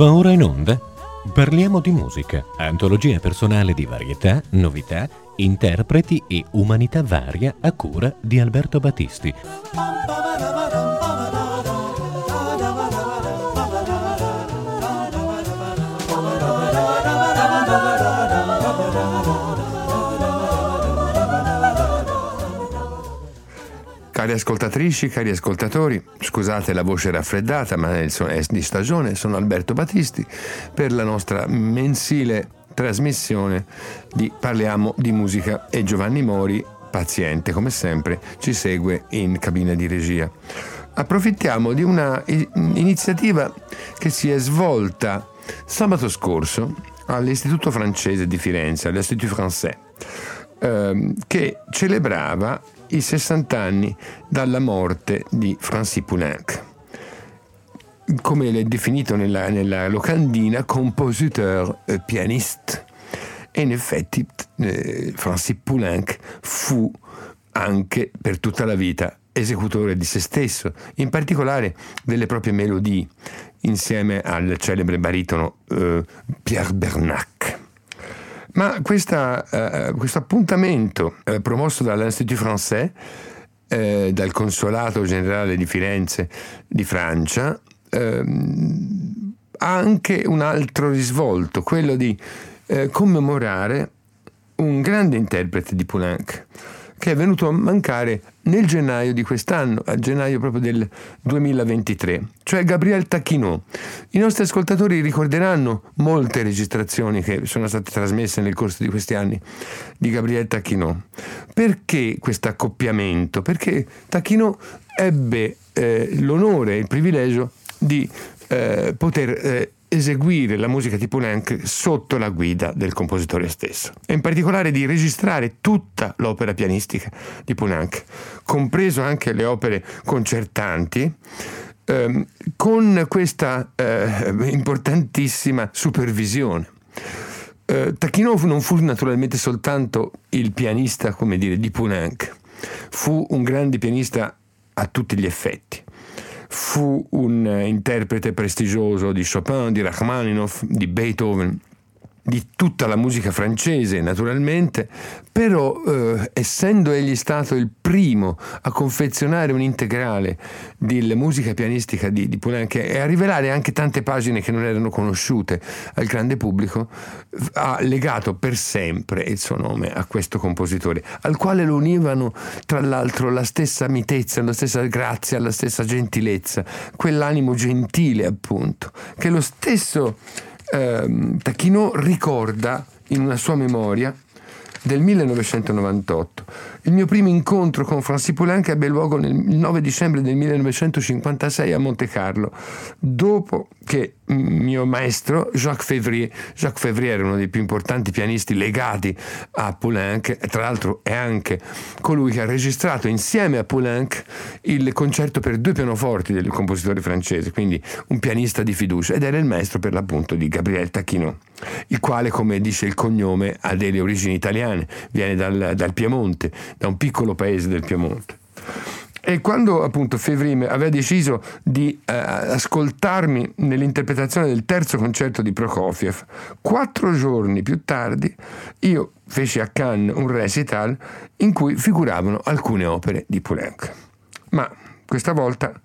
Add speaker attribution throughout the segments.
Speaker 1: Va ora in onda? Parliamo di musica, antologia personale di varietà, novità, interpreti e umanità varia a cura di Alberto Battisti.
Speaker 2: Cari ascoltatrici, cari ascoltatori, scusate la voce raffreddata, ma è di stagione, sono Alberto Battisti per la nostra mensile trasmissione di Parliamo di musica e Giovanni Mori, paziente come sempre, ci segue in cabina di regia. Approfittiamo di una iniziativa che si è svolta sabato scorso all'Istituto francese di Firenze, all'Institut Français, ehm, che celebrava i 60 anni dalla morte di Francis Poulenc. Come l'è definito nella, nella locandina, compositeur e pianiste. E in effetti eh, Francis Poulenc fu anche per tutta la vita esecutore di se stesso, in particolare delle proprie melodie, insieme al celebre baritono eh, Pierre Bernac. Ma questa, uh, questo appuntamento uh, promosso dall'Institut Français, uh, dal Consolato Generale di Firenze di Francia, ehm, ha anche un altro risvolto, quello di commemorare un grande interprete di Poulenc che è venuto a mancare nel gennaio di quest'anno, a gennaio proprio del 2023, cioè Gabriel Tacchino. I nostri ascoltatori ricorderanno molte registrazioni che sono state trasmesse nel corso di questi anni di Gabriel Tacchino. Perché questo accoppiamento? Perché Tacchino ebbe eh, l'onore e il privilegio di eh, poter eh, eseguire la musica di Poulenc sotto la guida del compositore stesso e in particolare di registrare tutta l'opera pianistica di Poulenc, compreso anche le opere concertanti, ehm, con questa eh, importantissima supervisione. Eh, Tachinov non fu naturalmente soltanto il pianista, come dire, di Poulenc, fu un grande pianista a tutti gli effetti fu un interprete prestigioso di Chopin, di Rachmaninoff, di Beethoven di tutta la musica francese naturalmente, però eh, essendo egli stato il primo a confezionare un integrale della musica pianistica di, di Poulenc e a rivelare anche tante pagine che non erano conosciute al grande pubblico, ha legato per sempre il suo nome a questo compositore, al quale lo univano tra l'altro la stessa mitezza, la stessa grazia, la stessa gentilezza, quell'animo gentile appunto, che lo stesso eh, Tacchino ricorda in una sua memoria del 1998. Il mio primo incontro con Francis Poulenc ebbe luogo nel 9 dicembre del 1956 a Monte Carlo, dopo che mio maestro Jacques Février, Jacques Février era uno dei più importanti pianisti legati a Poulenc, tra l'altro è anche colui che ha registrato insieme a Poulenc il concerto per due pianoforti del compositore francese, quindi un pianista di fiducia, ed era il maestro per l'appunto di Gabriel Tacchino, il quale, come dice il cognome, ha delle origini italiane, viene dal, dal Piemonte, da un piccolo paese del Piemonte. E quando appunto Fevrim aveva deciso di eh, ascoltarmi nell'interpretazione del terzo concerto di Prokofiev, quattro giorni più tardi io feci a Cannes un recital in cui figuravano alcune opere di Poulenc. Ma questa volta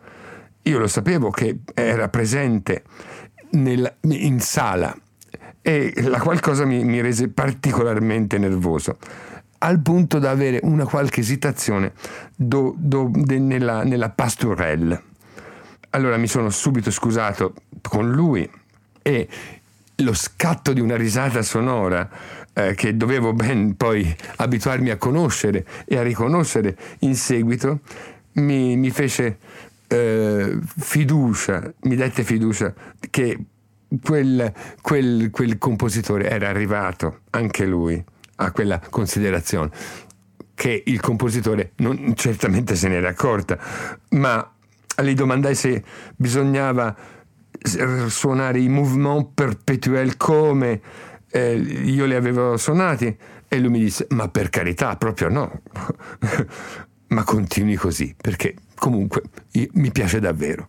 Speaker 2: io lo sapevo che era presente nel, in sala e la qualcosa mi, mi rese particolarmente nervoso al punto da avere una qualche esitazione do, do, de, nella, nella pastorelle. Allora mi sono subito scusato con lui e lo scatto di una risata sonora eh, che dovevo ben poi abituarmi a conoscere e a riconoscere in seguito mi, mi fece eh, fiducia, mi dette fiducia che quel, quel, quel compositore era arrivato, anche lui a quella considerazione che il compositore non, certamente se n'era accorta, ma gli domandai se bisognava suonare i mouvement perpetuel come eh, io li avevo suonati e lui mi disse ma per carità proprio no. Ma continui così, perché comunque mi piace davvero.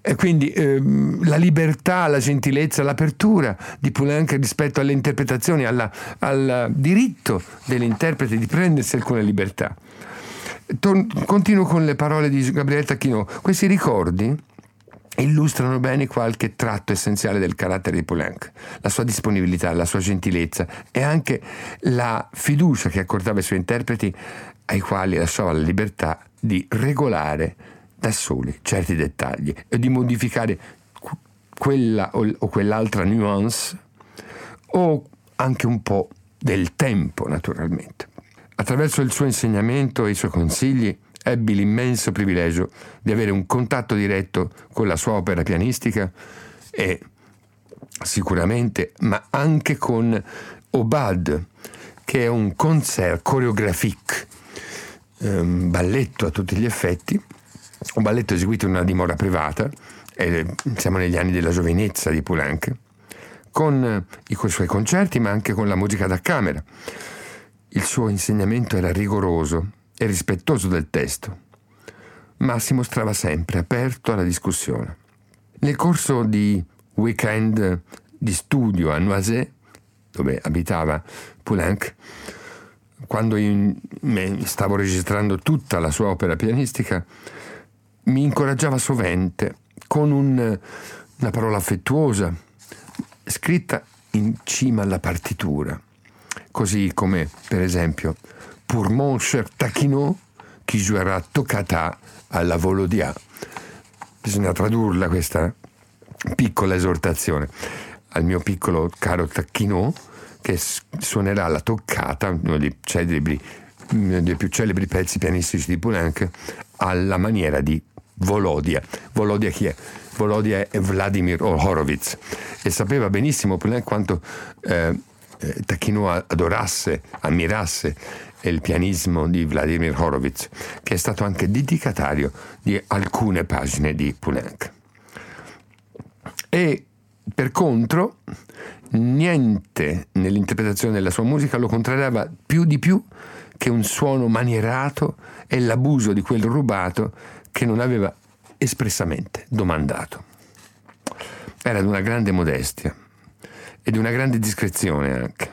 Speaker 2: E quindi ehm, la libertà, la gentilezza, l'apertura di Poulenc rispetto alle interpretazioni, alla, al diritto dell'interprete di prendersi alcune libertà. Tor- continuo con le parole di Gabriele Tacchino. Questi ricordi illustrano bene qualche tratto essenziale del carattere di Poulenc, la sua disponibilità, la sua gentilezza e anche la fiducia che accordava ai suoi interpreti ai quali lasciava la libertà di regolare da soli certi dettagli e di modificare quella o quell'altra nuance o anche un po' del tempo naturalmente. Attraverso il suo insegnamento e i suoi consigli ebbi l'immenso privilegio di avere un contatto diretto con la sua opera pianistica e sicuramente, ma anche con Obad, che è un concert chorégraphique um, balletto a tutti gli effetti, un balletto eseguito in una dimora privata, e siamo negli anni della giovinezza di Poulenc, con i suoi concerti ma anche con la musica da camera. Il suo insegnamento era rigoroso e rispettoso del testo, ma si mostrava sempre aperto alla discussione. Nel corso di weekend di studio a Noisy, dove abitava Poulenc, quando stavo registrando tutta la sua opera pianistica, mi incoraggiava sovente con un, una parola affettuosa, scritta in cima alla partitura, così come per esempio Pour mon cher Taquino, chi jouera toccata alla Volodia. Bisogna tradurla questa piccola esortazione al mio piccolo caro Tacchino che suonerà la toccata, uno dei, celebri, uno dei più celebri pezzi pianistici di Poulenc, alla maniera di Volodia. Volodia chi è? Volodia è Vladimir Horowitz e sapeva benissimo Poulenc quanto eh, eh, Tacchino adorasse, ammirasse il pianismo di Vladimir Horowitz, che è stato anche dedicatario di alcune pagine di Poulenc. E per contro, niente nell'interpretazione della sua musica lo contrariava più di più che un suono manierato e l'abuso di quel rubato che non aveva espressamente domandato. Era di una grande modestia e di una grande discrezione anche.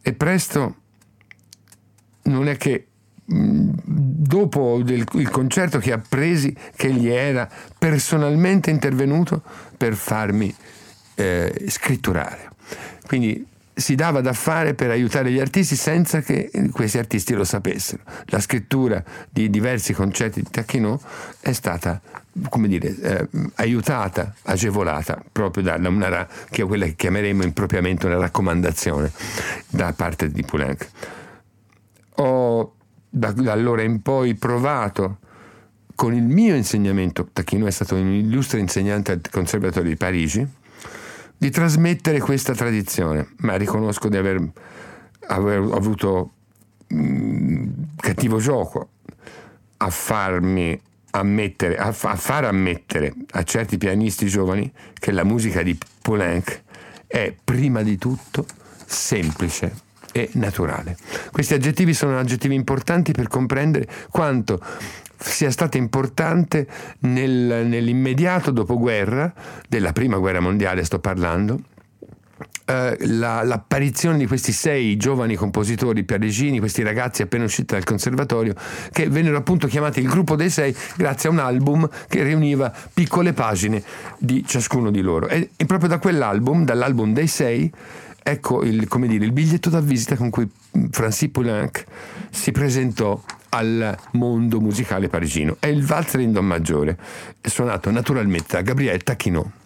Speaker 2: E presto non è che dopo il concerto che appresi che egli era personalmente intervenuto per farmi eh, scritturare. Quindi si dava da fare per aiutare gli artisti senza che questi artisti lo sapessero. La scrittura di diversi concerti di Tacchino è stata, come dire, eh, aiutata, agevolata proprio da una, che è quella che chiameremo impropriamente una raccomandazione da parte di Poulenc. Ho da, da allora in poi provato con il mio insegnamento, Tacchino è stato un illustre insegnante al Conservatorio di Parigi, di trasmettere questa tradizione, ma riconosco di aver, aver avuto mh, mm, cattivo gioco a farmi ammettere, a, a, far ammettere a certi pianisti giovani che la musica di Poulenc è prima di tutto semplice e naturale. Questi aggettivi sono aggettivi importanti per comprendere quanto sia stata importante nel, nell'immediato dopoguerra, della prima guerra mondiale sto parlando, Uh, la, l'apparizione di questi sei giovani compositori parigini, questi ragazzi appena usciti dal conservatorio, che vennero appunto chiamati il gruppo dei sei grazie a un album che riuniva piccole pagine di ciascuno di loro. E, e proprio da quell'album, dall'album dei sei, ecco il, dire, il, biglietto da visita con cui Francis Poulenc si presentò al mondo musicale parigino. È il valzer in Do maggiore, suonato naturalmente da Gabriele Tacchino.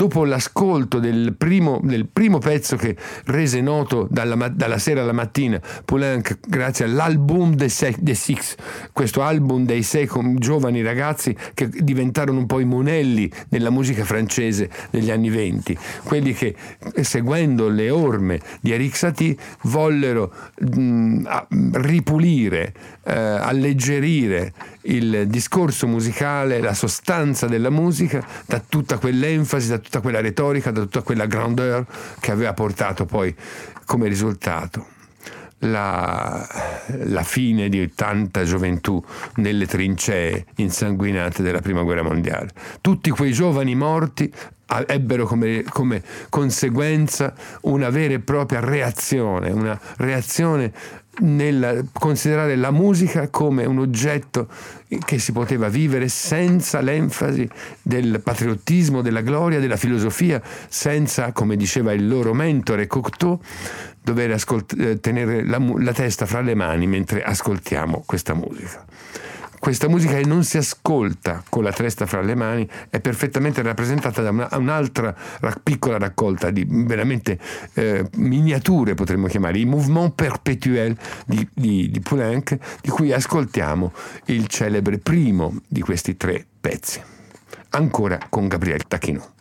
Speaker 2: Dopo l'ascolto del primo, del primo pezzo che rese noto dalla, dalla, sera alla mattina Poulenc grazie all'album dei Six, questo album dei sei giovani ragazzi che diventarono un po' i monelli nella musica francese degli anni venti, quelli che seguendo le orme di Eric Satie vollero mh, ripulire, eh, alleggerire il discorso musicale, la sostanza della musica da tutta quell'enfasi, da tutta quella retorica, da tutta quella grandeur che aveva portato poi come risultato la, la, fine di tanta gioventù nelle trincee insanguinate della Prima Guerra Mondiale. Tutti quei giovani morti ebbero come, come, conseguenza una vera e propria reazione, una reazione nel considerare la musica come un oggetto che si poteva vivere senza l'enfasi del patriottismo, della gloria, della filosofia, senza, come diceva il loro mentore Cocteau, dover ascolt- eh, tenere la, la testa fra le mani mentre ascoltiamo questa musica questa musica che non si ascolta con la testa fra le mani è perfettamente rappresentata da una, un'altra piccola raccolta di veramente eh, miniature, potremmo chiamare, i mouvements perpetuels di, di, di Poulenc, di cui ascoltiamo il celebre primo di questi tre pezzi, ancora con Gabriel Tacchino.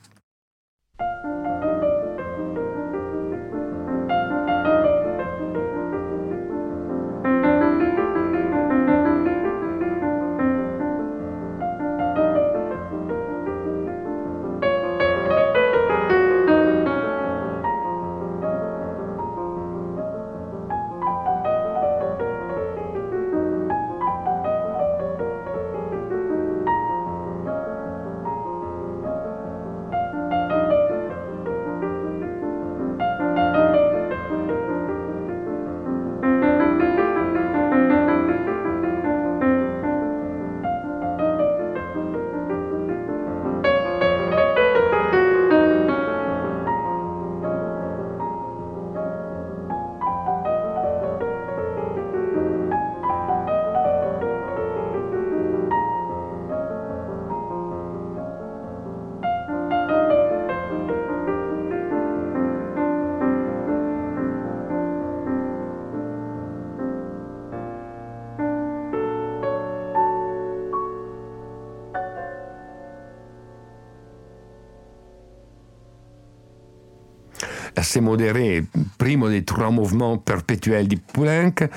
Speaker 2: Assez modéré, primo dei trois mouvements perpetuels di Poulenc,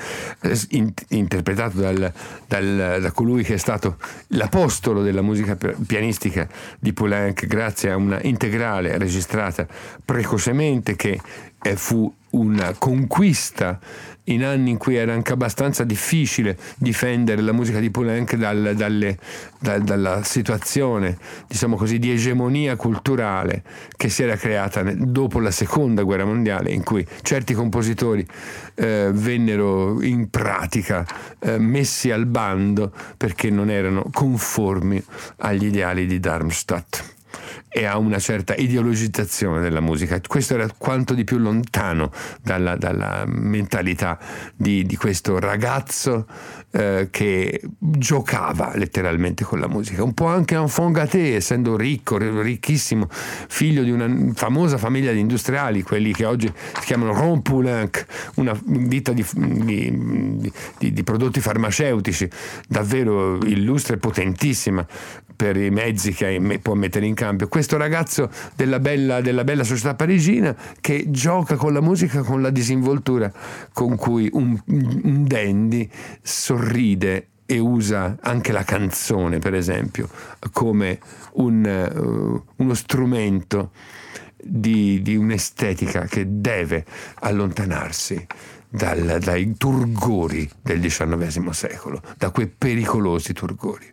Speaker 2: eh, in, interpretato dal, dal, da colui che è stato l'apostolo della musica pianistica di Poulenc grazie a una integrale registrata precocemente che eh, fu una conquista in anni in cui era anche abbastanza difficile difendere la musica di Poulenc dal, dalle, da, dalla situazione, diciamo così, di egemonia culturale che si era creata dopo la seconda guerra mondiale, in cui certi compositori eh, vennero in pratica eh, messi al bando perché non erano conformi agli ideali di Darmstadt e a una certa ideologizzazione della musica. Questo era quanto di più lontano dalla, dalla mentalità di, di, questo ragazzo eh, che giocava letteralmente con la musica. Un po' anche enfant gâté, essendo ricco, ricchissimo, figlio di una famosa famiglia di industriali, quelli che oggi si chiamano Rompoulenc, una ditta di, di, di prodotti farmaceutici davvero illustre e potentissima per i mezzi che può mettere in cambio. Questo ragazzo della bella, della bella società parigina che gioca con la musica con la disinvoltura con cui un, un dandy sorride e usa anche la canzone, per esempio, come un, uh, uno strumento di, di, un'estetica che deve allontanarsi dal, dai turgori del XIX secolo, da quei pericolosi turgori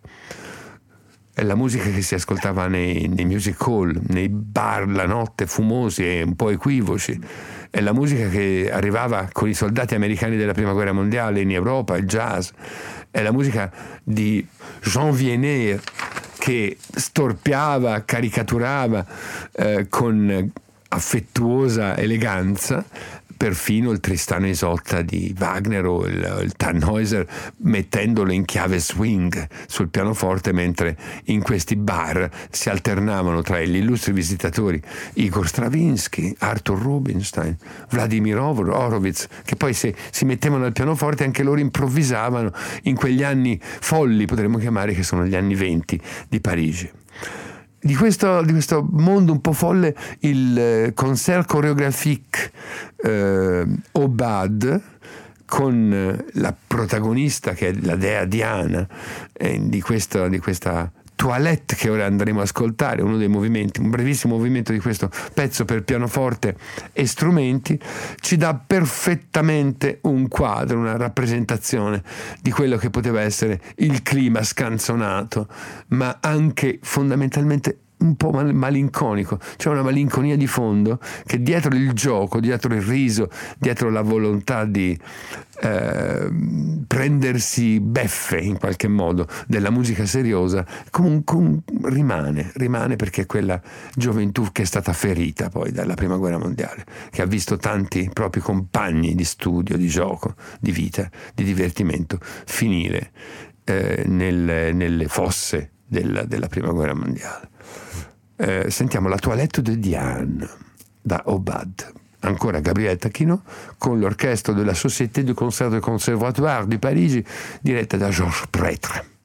Speaker 2: la musica che si ascoltava nei, nei, music hall, nei bar la notte fumosi e un po' equivoci. È la musica che arrivava con i soldati americani della prima guerra mondiale in Europa, il jazz. È la musica di Jean Viennet che storpiava, caricaturava eh, con affettuosa eleganza perfino il Tristano Isotta di Wagner o il, il Tannhäuser mettendolo in chiave swing sul pianoforte mentre in questi bar si alternavano tra gli illustri visitatori Igor Stravinsky, Arthur Rubinstein, Vladimir Horowitz, che poi se si mettevano al pianoforte anche loro improvvisavano in quegli anni folli, potremmo chiamare, che sono gli anni venti di Parigi. Di questo, di questo, mondo un po' folle il eh, concert chorégraphique eh, Obad con eh, la protagonista che è la dea Diana eh, di, questo, di questa Toilette che ora andremo a ascoltare, uno dei movimenti, un brevissimo movimento di questo pezzo per pianoforte e strumenti, ci dà perfettamente un quadro, una rappresentazione di quello che poteva essere il clima scanzonato, ma anche fondamentalmente un po' malinconico, c'è una malinconia di fondo che dietro il gioco, dietro il riso, dietro la volontà di eh, prendersi beffe in qualche modo della musica seriosa, comunque rimane, rimane perché è quella gioventù che è stata ferita poi dalla prima guerra mondiale, che ha visto tanti propri compagni di studio, di gioco, di vita, di divertimento finire eh, nel, nelle fosse della, della prima guerra mondiale. Eh, sentiamo la toilette de Diane da Obad. Ancora Gabriele Tacchino con l'orchestra della Société de Concert de Conservatoire di Parigi diretta da Georges Prêtre.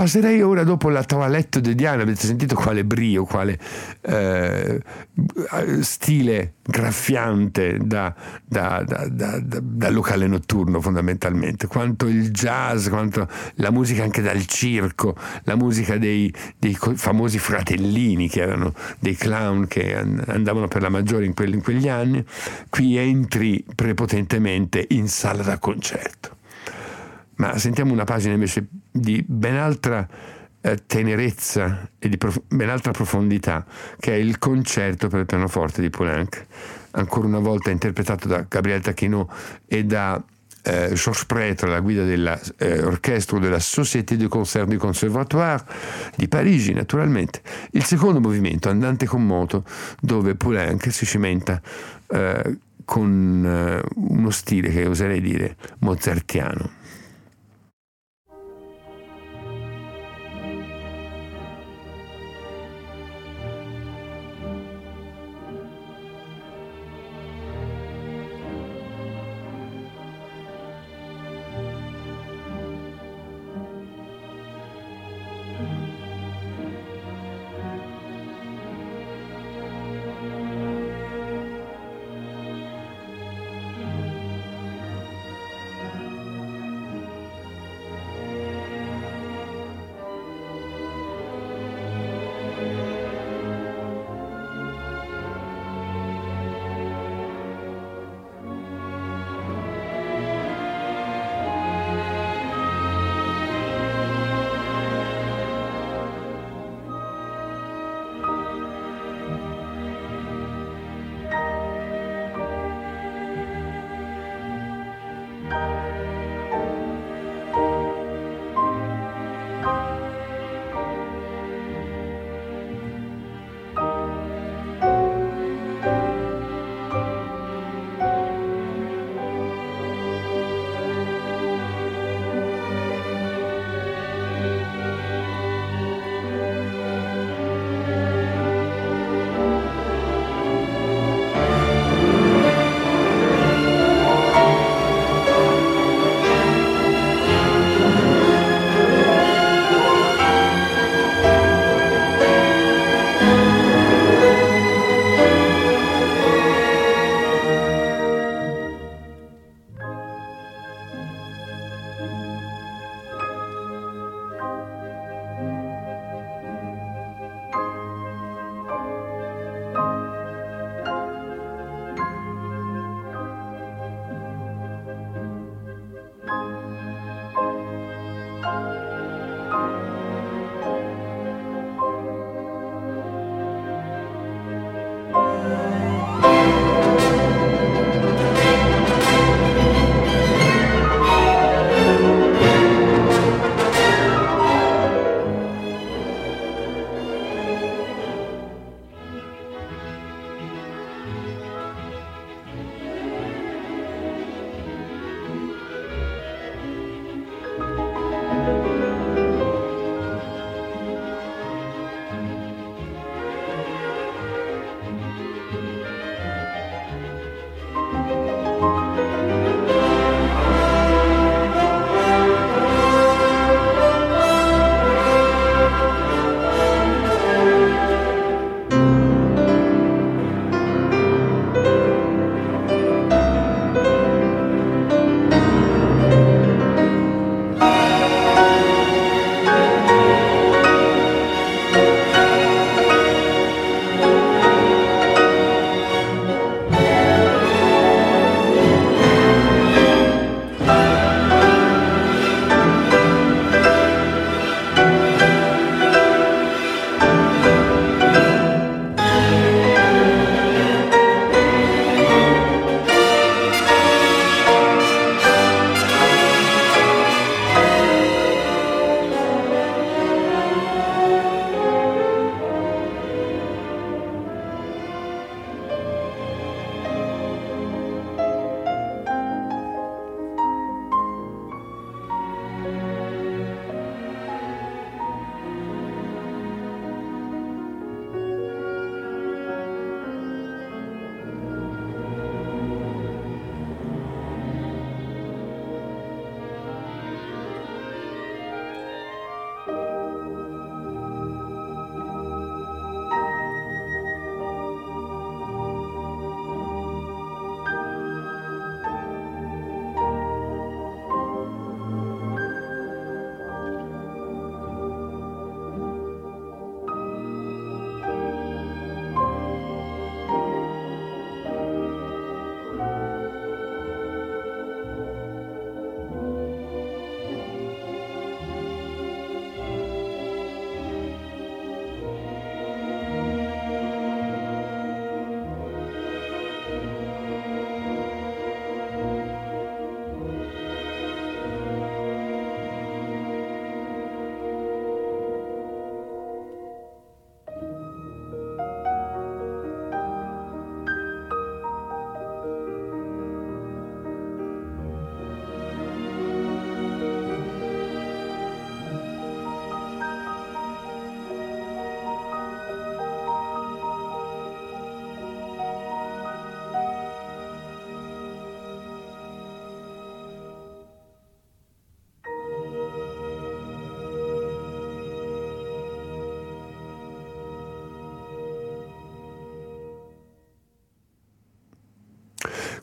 Speaker 2: Passerei ora dopo la toilette di Diana, avete sentito quale brio, quale eh, stile graffiante da, da, da, da, locale notturno fondamentalmente, quanto il jazz, quanto la musica anche dal circo, la musica dei, dei famosi fratellini che erano dei clown che andavano per la maggiore in, quelli, in quegli anni, qui entri prepotentemente in sala da concerto. Ma sentiamo una pagina invece di ben altra eh, tenerezza e di prof- ben altra profondità, che è il concerto per il pianoforte di Poulenc, ancora una volta interpretato da Gabriele Tacchino e da eh, Georges Prêtre alla guida dell'orchestra eh, della Société de Concert du Conservatoire di Parigi, naturalmente. Il secondo movimento, andante con moto, dove Poulenc si cimenta eh, con eh, uno stile che oserei dire mozartiano.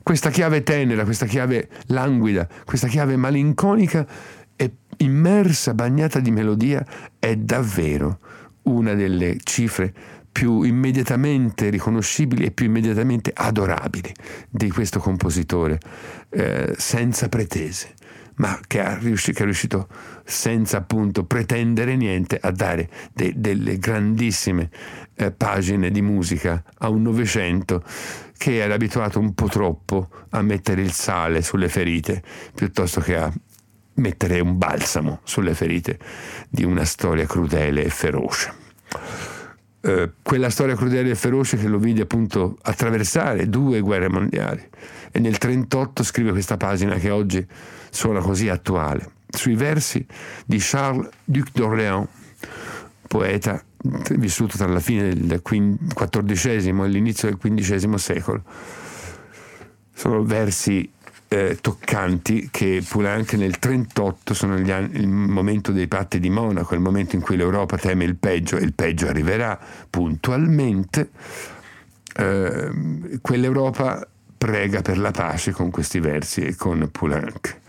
Speaker 2: Questa chiave tenera, questa chiave languida, questa chiave malinconica e immersa, bagnata di melodia, è davvero una delle cifre più immediatamente riconoscibili e più immediatamente adorabili di questo compositore, eh, senza pretese, ma che, riuscito, che, è riuscito senza appunto pretendere niente a dare de, delle grandissime eh, pagine di musica a un Novecento che era abituato un po' troppo a mettere il sale sulle ferite piuttosto che a mettere un balsamo sulle ferite di una storia crudele e feroce. Eh, quella storia crudele e feroce che lo vide appunto attraversare due guerre mondiali e nel 1938 scrive questa pagina che oggi suona così attuale, sui versi di Charles Duc d'Orléans, poeta vissuto tra la fine del XIV e l'inizio del XV secolo. Sono versi eh, toccanti che pure anche nel 1938 sono anni, il momento dei patti di Monaco, il momento in cui l'Europa teme il peggio e il peggio arriverà puntualmente, eh, quell'Europa prega per la pace con questi versi e con Poulenc.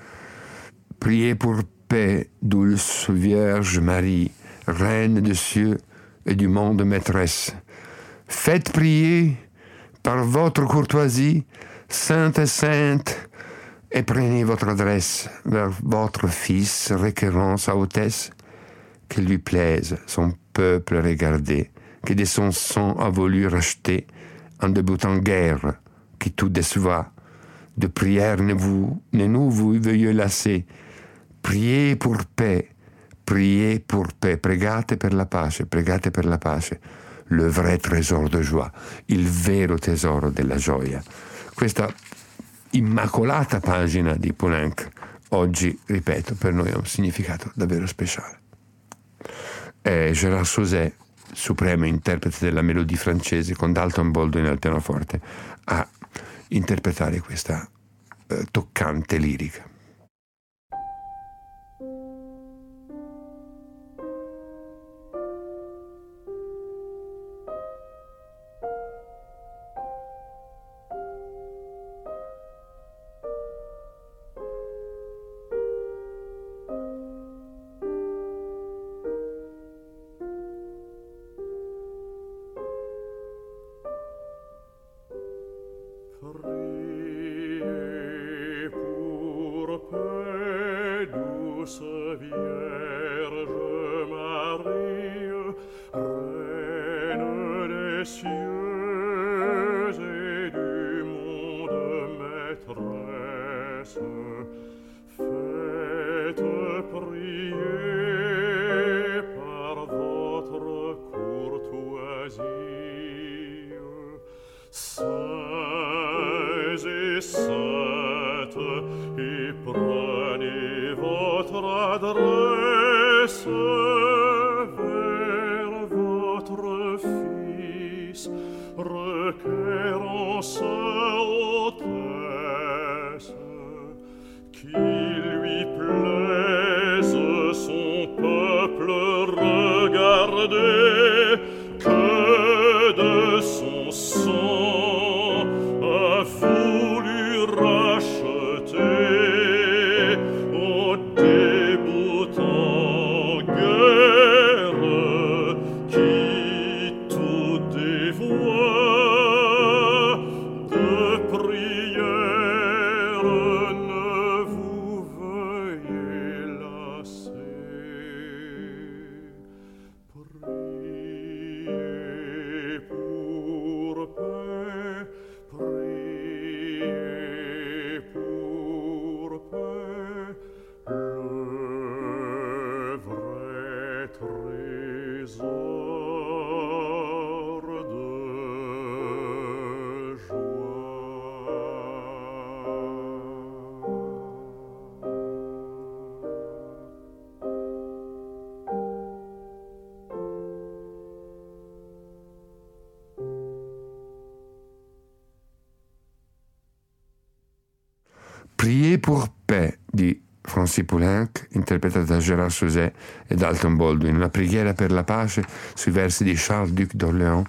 Speaker 2: Priez pour paix, douce Vierge Marie, Reine de cieux et du monde maîtresse. Faites prier par votre courtoisie, sainte et sainte, et prenez votre adresse vers votre Fils, requérant sa hautesse, qu'il lui plaise son peuple regarder, qui de son sang a voulu racheter, en débutant guerre, qui tout déçoit. De prière ne, vous, ne nous vous veuillez lasser. Priez pour paix, priez pour paix, pregate per la pace, pregate per la pace, le vrai trésor de joie, il vero tesoro della gioia. Questa immacolata pagina di Poulenc oggi, ripeto, per noi ha un significato davvero speciale. È Gérard Sauzet, supremo interprete della melodie francese con Dalton Baldwin al pianoforte, a interpretare questa eh, toccante lirica. Pour paix di Francis Poulenc, interpretata da Gérard Sauzet e Dalton Baldwin, una preghiera per la pace sui versi di Charles Duc d'Orléans,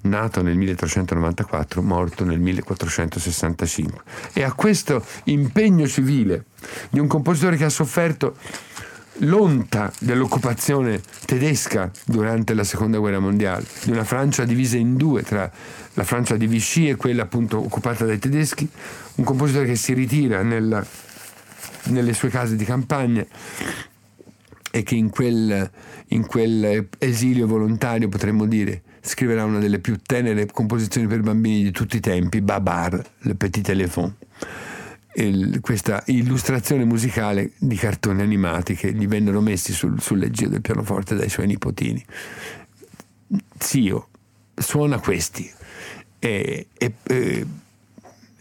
Speaker 2: nato nel 1394, morto nel 1465. E a questo impegno civile di un compositore che ha sofferto l'onta dell'occupazione tedesca durante la seconda guerra mondiale, di una Francia divisa in due tra la Francia di Vichy e quella appunto occupata dai tedeschi, un compositore che si ritira nella, nelle sue case di campagna e che in quel, in quel esilio volontario potremmo dire scriverà una delle più tenere composizioni per bambini di tutti i tempi, Babar, Le Petit Téléphone questa illustrazione musicale di cartoni animati che gli vennero messi sul, sul leggio del pianoforte dai suoi nipotini. Zio, suona questi. E, e, e,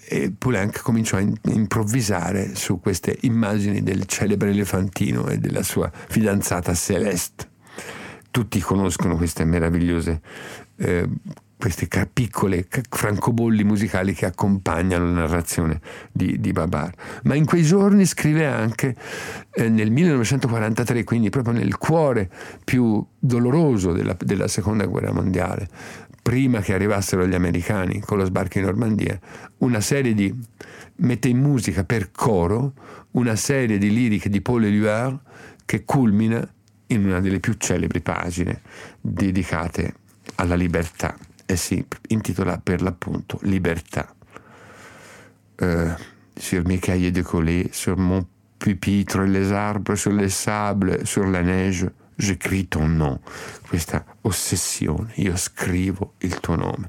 Speaker 2: e Poulenc cominciò a improvvisare su queste immagini del celebre elefantino e della sua fidanzata Celeste. Tutti conoscono queste meravigliose eh, queste piccole francobolli musicali che accompagnano la narrazione di, di Babar. Ma in quei giorni scrive anche eh, nel 1943, quindi proprio nel cuore più doloroso della, della seconda guerra mondiale, prima che arrivassero gli americani con lo sbarco in Normandia, una serie di mette in musica per coro una serie di liriche di Paul Éluard che culmina in una delle più celebri pagine dedicate alla libertà e si intitola per l'appunto Libertà. Euh, sur mes cahiers de coller, sur mon pupitre, les arbres, sur les sables, sur la neige, j'écris ton nom. Questa ossessione, io scrivo il tuo nome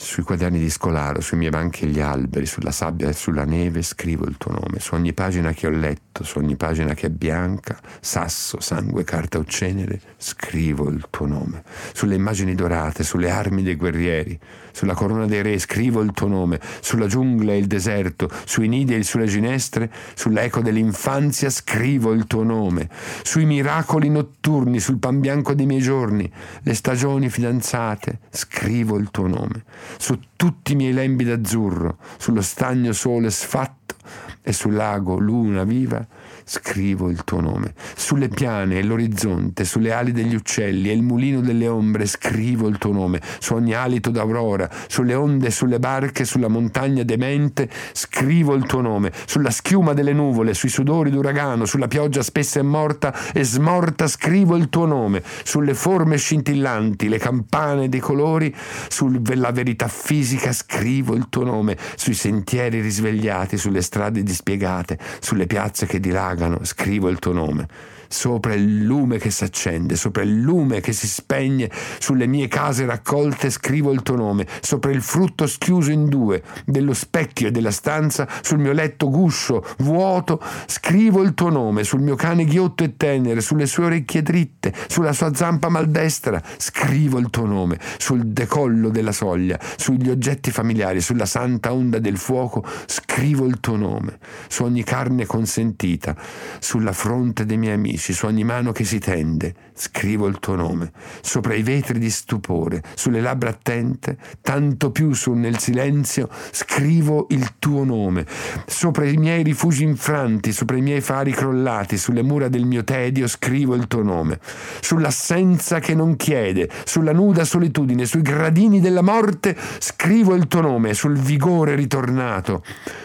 Speaker 2: sui quaderni di scolaro, sui miei banchi e gli alberi, sulla sabbia e sulla neve scrivo il tuo nome, su ogni pagina che ho letto, su ogni pagina che è bianca, sasso, sangue, carta o cenere, scrivo il tuo nome. Sulle immagini dorate, sulle armi dei guerrieri, sulla corona dei re scrivo il tuo nome, sulla giungla e il deserto, sui nidi e sulle ginestre, sull'eco dell'infanzia scrivo il tuo nome, sui miracoli notturni, sul pan bianco dei miei giorni, le stagioni fidanzate, scrivo il tuo nome su tutti i miei lembi d'azzurro, sullo stagno sole sfatto e sul lago luna viva scrivo il tuo nome. Sulle piane e l'orizzonte, sulle ali degli uccelli e il mulino delle ombre, scrivo il tuo nome. Su ogni alito d'aurora, sulle onde e sulle barche, sulla montagna demente, scrivo il tuo nome. Sulla schiuma delle nuvole, sui sudori d'uragano, sulla pioggia spessa e morta e smorta, scrivo il tuo nome. Sulle forme scintillanti, le campane dei colori, sulla verità fisica, scrivo il tuo nome. Sui sentieri risvegliati, sulle strade dispiegate, sulle piazze che dilagano pagano, scrivo il tuo nome sopra il lume che si accende, sopra il lume che si spegne, sulle mie case raccolte scrivo il tuo nome, sopra il frutto schiuso in due dello specchio e della stanza, sul mio letto guscio, vuoto, scrivo il tuo nome, sul mio cane ghiotto e tenere, sulle sue orecchie dritte, sulla sua zampa maldestra, scrivo il tuo nome, sul decollo della soglia, sugli oggetti familiari, sulla santa onda del fuoco, scrivo il tuo nome, su ogni carne consentita, sulla fronte dei miei amici amici, su ogni mano che si tende, scrivo il tuo nome, sopra i vetri di stupore, sulle labbra attente, tanto più su nel silenzio, scrivo il tuo nome, sopra i miei rifugi infranti, sopra i miei fari crollati, sulle mura del mio tedio, scrivo il tuo nome, sull'assenza che non chiede, sulla nuda solitudine, sui gradini della morte, scrivo il tuo nome, sul vigore ritornato,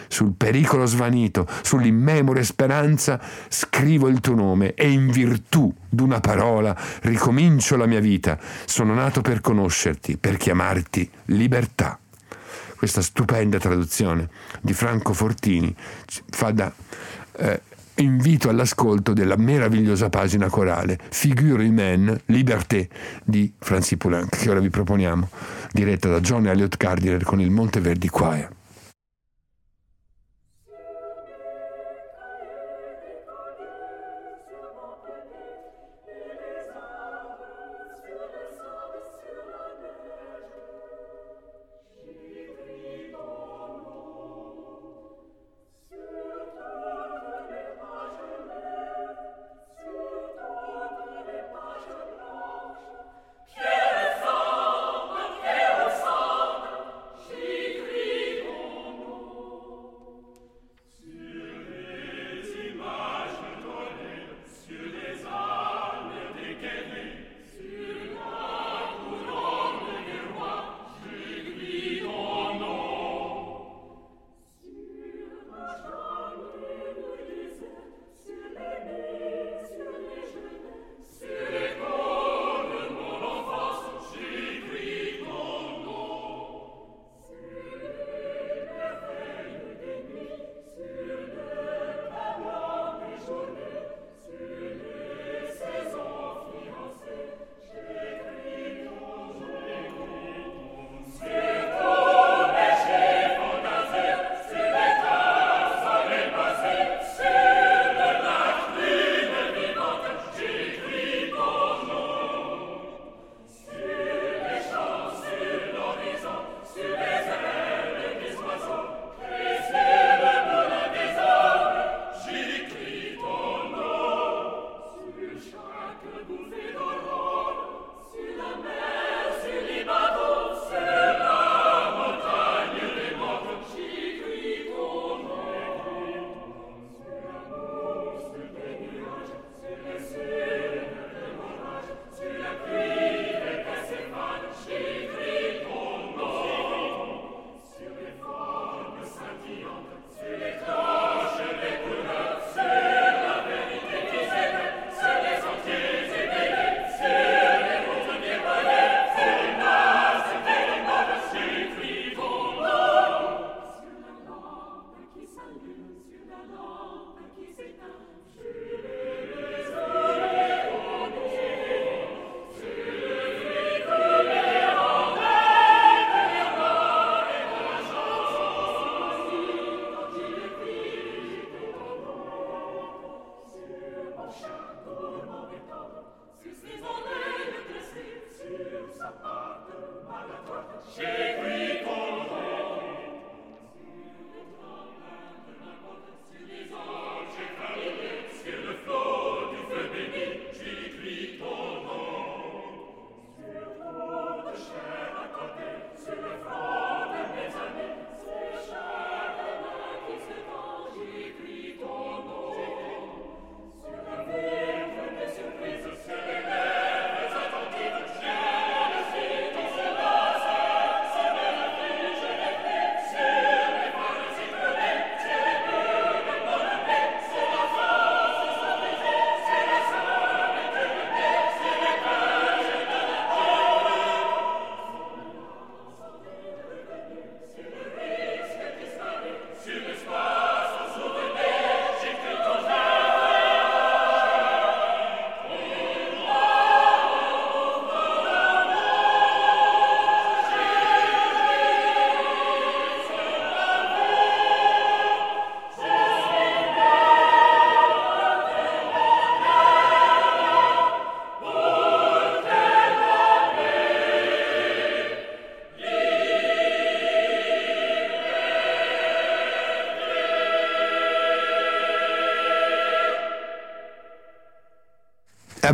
Speaker 2: sul pericolo svanito, sull'immemore speranza, scrivo il tuo nome e in virtù d'una parola ricomincio la mia vita. Sono nato per conoscerti, per chiamarti libertà. Questa stupenda traduzione di Franco Fortini fa da eh, invito all'ascolto della meravigliosa pagina corale Figure humaine, liberté di Francis Poulenc, che ora vi proponiamo, diretta da John Elliott Gardiner con il Monteverdi Choir.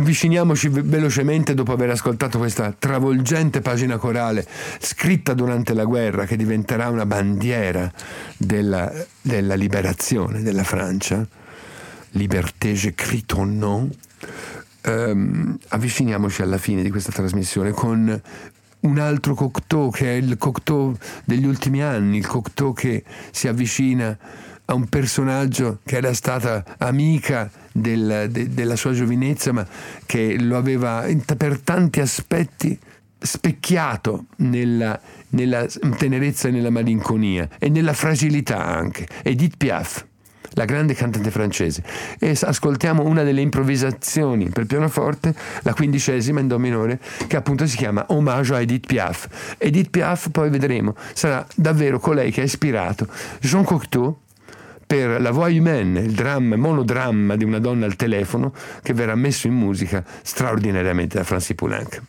Speaker 2: Avviciniamoci velocemente dopo aver ascoltato questa travolgente pagina corale scritta durante la guerra che diventerà una bandiera della, della liberazione della Francia. Liberté, j'écris ton nom. Um, avviciniamoci alla fine di questa trasmissione con un altro Cocteau che è il Cocteau degli ultimi anni, il Cocteau che si avvicina a un personaggio che era stata amica del, de, della sua giovinezza, ma che lo aveva per tanti aspetti specchiato nella, nella tenerezza e nella malinconia e nella fragilità anche. Edith Piaf la grande cantante francese. E ascoltiamo una delle improvvisazioni per pianoforte, la quindicesima in Do minore, che appunto si chiama Omaggio a Edith Piaf. Edith Piaf, poi vedremo, sarà davvero colei che ha ispirato Jean Cocteau per La Voix Humaine, il dramma, monodramma di una donna al telefono che verrà messo in musica straordinariamente da Francis Poulenc.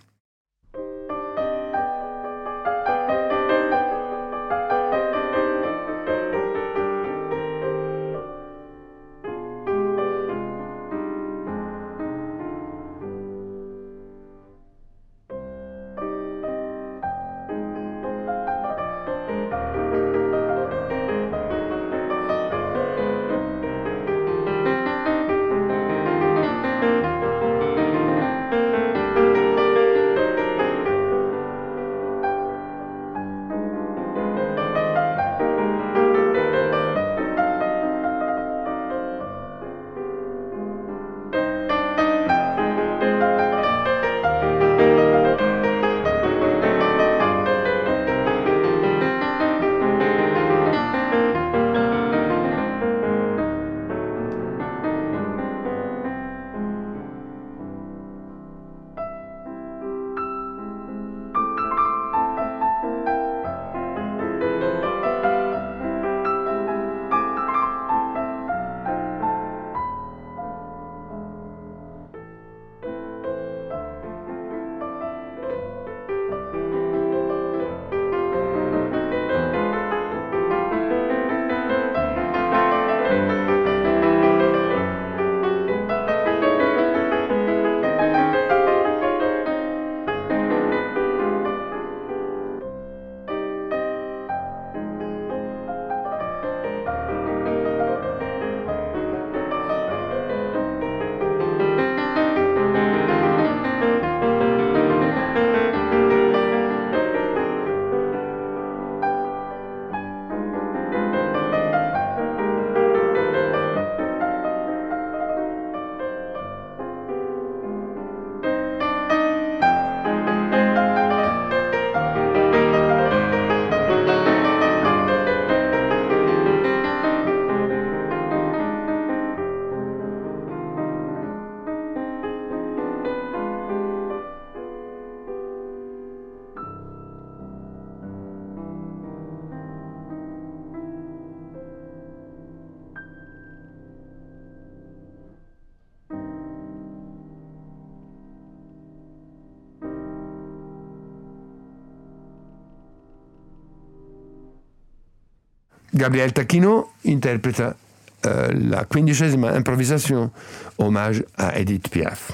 Speaker 2: Gabriel Tacchino interpreta eh, la quindicesima improvvisazione omaggio a Edith Piaf.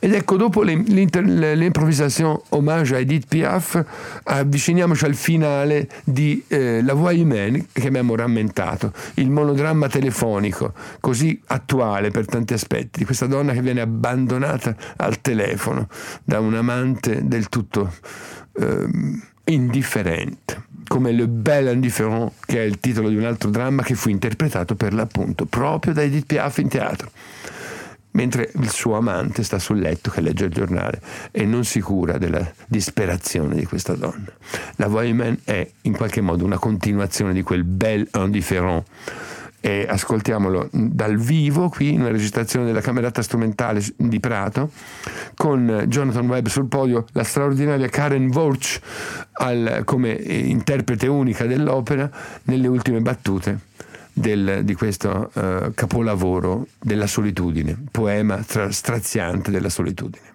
Speaker 2: Ed ecco, dopo l'improvvisazione omaggio a Edith Piaf, avviciniamoci al finale di eh, La Voix Humaine che abbiamo rammentato, il monodramma telefonico, così attuale per tanti aspetti, di questa donna che viene abbandonata al telefono da un amante del tutto eh, indifferente come Le Bel Indifférent, che è il titolo di un altro dramma che fu interpretato per l'appunto proprio da Edith Piaf in teatro. Mentre il suo amante sta sul letto che legge il giornale e non si cura della disperazione di questa donna. La Humaine è in qualche modo una continuazione di quel Bel Indifférent e ascoltiamolo dal vivo qui in una registrazione della camerata strumentale di Prato con Jonathan Webb sul podio, la straordinaria Karen Vorch al, come interprete unica dell'opera nelle ultime battute del, di questo uh, capolavoro della solitudine, poema tra, straziante della solitudine.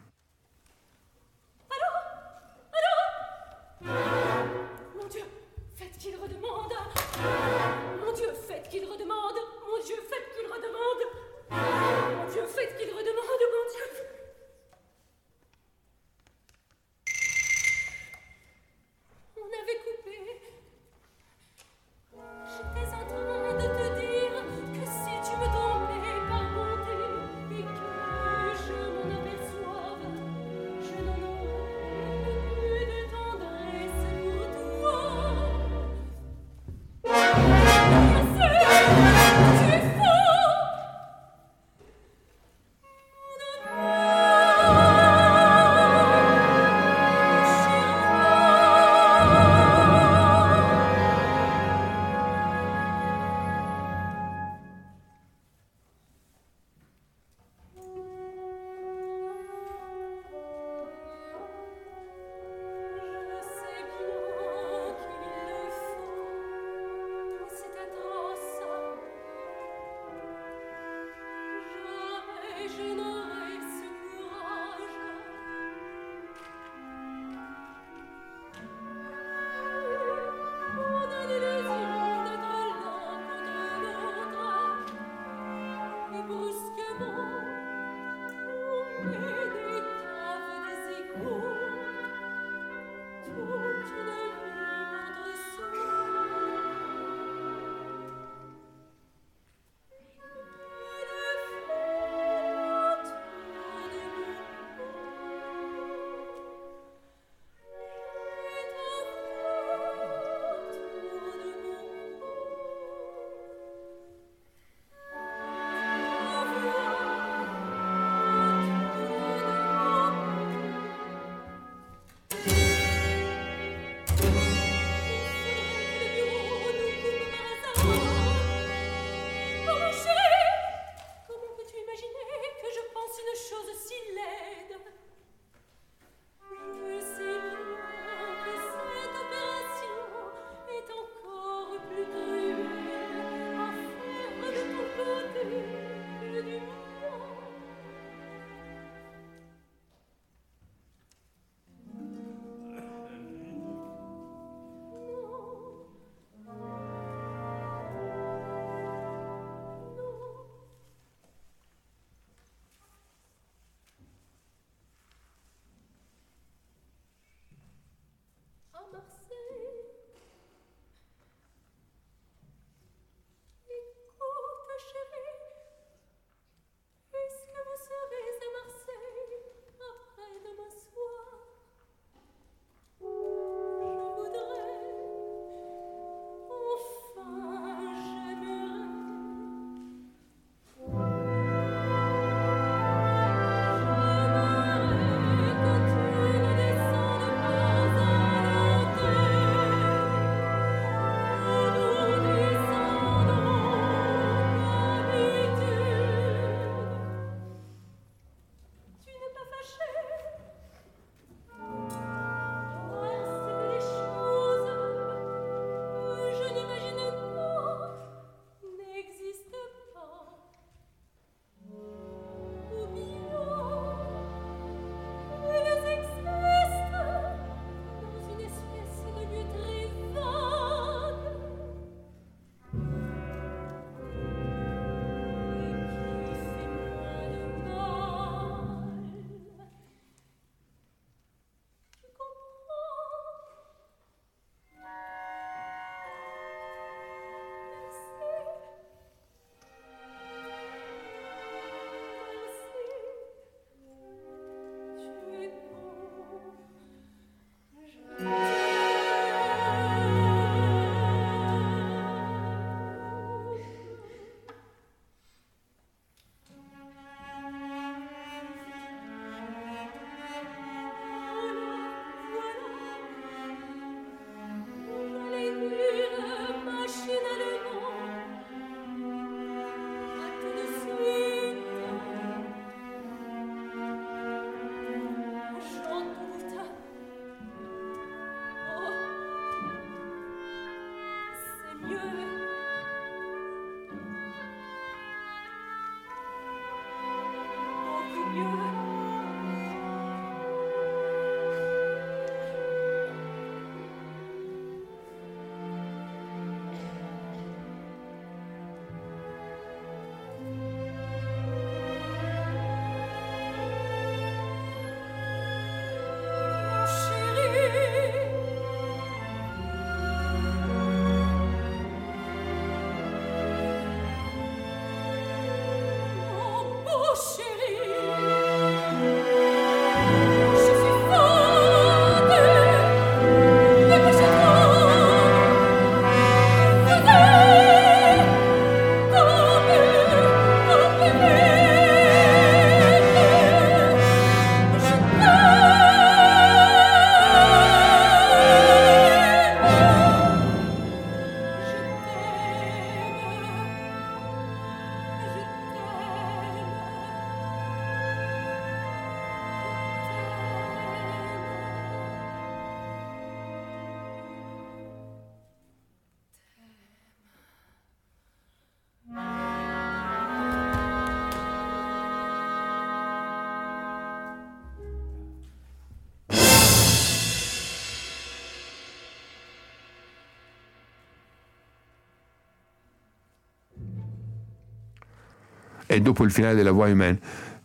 Speaker 2: E dopo il finale della Voyman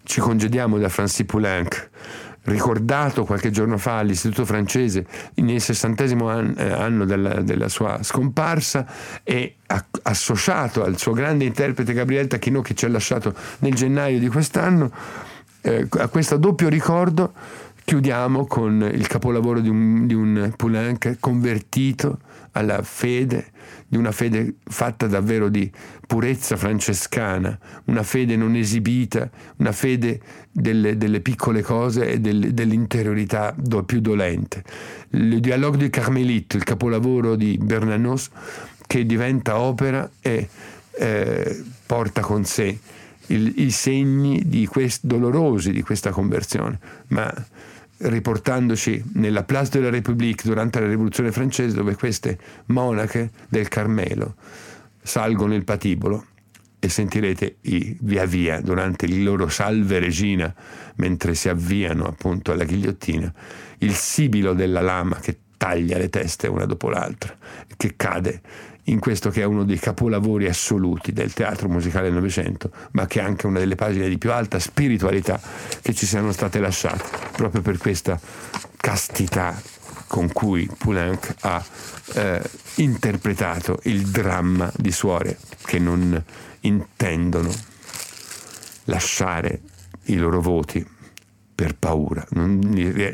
Speaker 2: ci congediamo da Francis Poulenc ricordato qualche giorno fa all'Istituto francese nel sessantesimo eh, anno della, della, sua scomparsa e associato al suo grande interprete Gabriele Tacchino che ci ha lasciato nel gennaio di quest'anno, eh, a questo doppio ricordo chiudiamo con il capolavoro di un, di un Poulenc convertito alla fede, di una fede fatta davvero di purezza francescana, una fede non esibita, una fede delle, delle piccole cose e del, dell'interiorità do, più dolente. Il Dialogue du Carmelite, il capolavoro di Bernanos, che diventa opera e eh, porta con sé il, i segni di quest, dolorosi di questa conversione, ma riportandoci nella Place de la République durante la Rivoluzione francese dove queste monache del Carmelo salgono il patibolo e sentirete i, via via durante il loro salve regina mentre si avviano appunto alla ghigliottina il sibilo della lama che taglia le teste una dopo l'altra che cade in questo che è uno dei capolavori assoluti del teatro musicale del Novecento, ma che è anche una delle pagine di più alta spiritualità che ci siano state lasciate, proprio per questa castità con cui Poulenc ha eh, interpretato il dramma di suore che non intendono lasciare i loro voti per paura, non,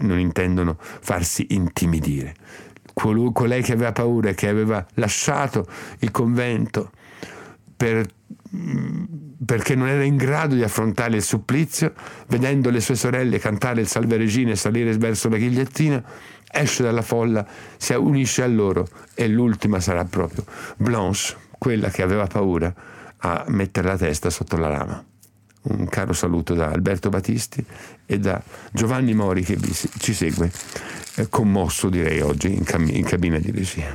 Speaker 2: non intendono farsi intimidire colei che aveva paura che aveva lasciato il convento per, perché non era in grado di affrontare il supplizio, vedendo le sue sorelle cantare il Salve Regina e salire verso la ghigliettina, esce dalla folla, si unisce a loro e l'ultima sarà proprio Blanche, quella che aveva paura a mettere la testa sotto la lama. Un caro saluto da Alberto Battisti e da Giovanni Mori che ci segue commosso direi oggi in, cam- in cabina di regia.